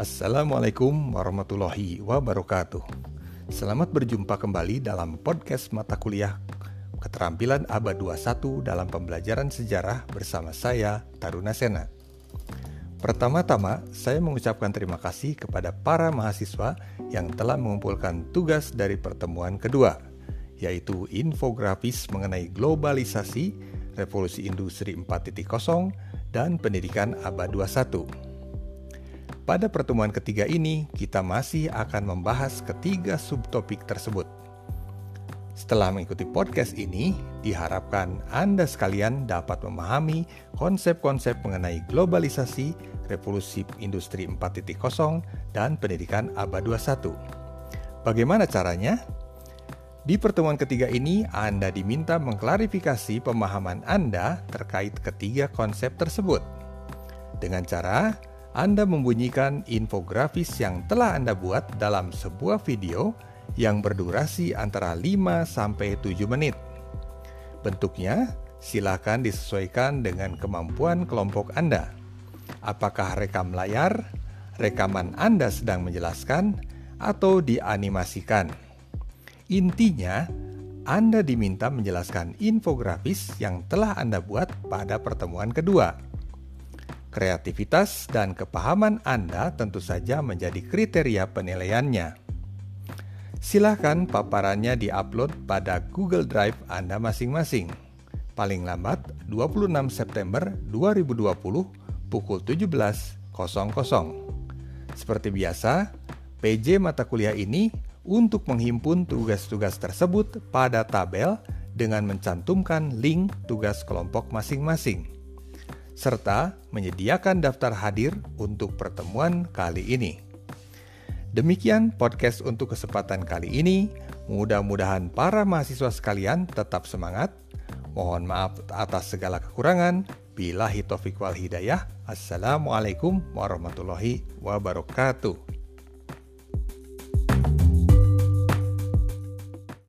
Assalamualaikum warahmatullahi wabarakatuh. Selamat berjumpa kembali dalam podcast mata kuliah Keterampilan Abad 21 dalam pembelajaran sejarah bersama saya Taruna Sena. Pertama-tama, saya mengucapkan terima kasih kepada para mahasiswa yang telah mengumpulkan tugas dari pertemuan kedua, yaitu infografis mengenai globalisasi, revolusi industri 4.0, dan pendidikan abad 21. Pada pertemuan ketiga ini, kita masih akan membahas ketiga subtopik tersebut. Setelah mengikuti podcast ini, diharapkan Anda sekalian dapat memahami konsep-konsep mengenai globalisasi, revolusi industri 4.0, dan pendidikan abad 21. Bagaimana caranya? Di pertemuan ketiga ini, Anda diminta mengklarifikasi pemahaman Anda terkait ketiga konsep tersebut. Dengan cara anda membunyikan infografis yang telah Anda buat dalam sebuah video yang berdurasi antara 5 sampai 7 menit. Bentuknya silakan disesuaikan dengan kemampuan kelompok Anda. Apakah rekam layar, rekaman Anda sedang menjelaskan, atau dianimasikan? Intinya, Anda diminta menjelaskan infografis yang telah Anda buat pada pertemuan kedua. Kreativitas dan kepahaman Anda tentu saja menjadi kriteria penilaiannya. Silahkan paparannya diupload pada Google Drive Anda masing-masing. Paling lambat 26 September 2020 pukul 17.00. Seperti biasa, PJ mata kuliah ini untuk menghimpun tugas-tugas tersebut pada tabel dengan mencantumkan link tugas kelompok masing-masing serta menyediakan daftar hadir untuk pertemuan kali ini. Demikian podcast untuk kesempatan kali ini. Mudah-mudahan para mahasiswa sekalian tetap semangat. Mohon maaf atas segala kekurangan. Bila hitofik wal hidayah. Assalamualaikum warahmatullahi wabarakatuh.